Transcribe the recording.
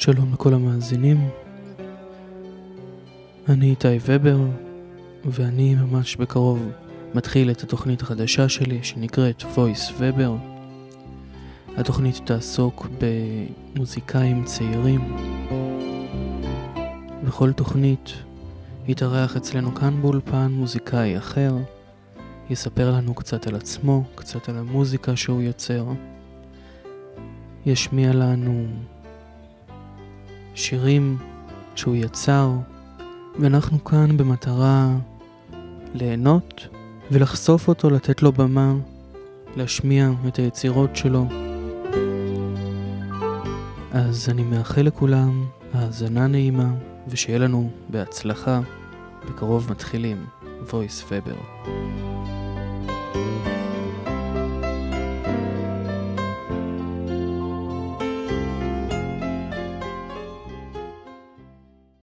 שלום לכל המאזינים, אני איתי ובר, ואני ממש בקרוב מתחיל את התוכנית החדשה שלי שנקראת voice ובר. התוכנית תעסוק במוזיקאים צעירים. בכל תוכנית יתארח אצלנו כאן באולפן מוזיקאי אחר, יספר לנו קצת על עצמו, קצת על המוזיקה שהוא יוצר, ישמיע לנו שירים שהוא יצר, ואנחנו כאן במטרה ליהנות ולחשוף אותו, לתת לו במה, להשמיע את היצירות שלו. אז אני מאחל לכולם האזנה נעימה, ושיהיה לנו בהצלחה. בקרוב מתחילים voice Weber. thank you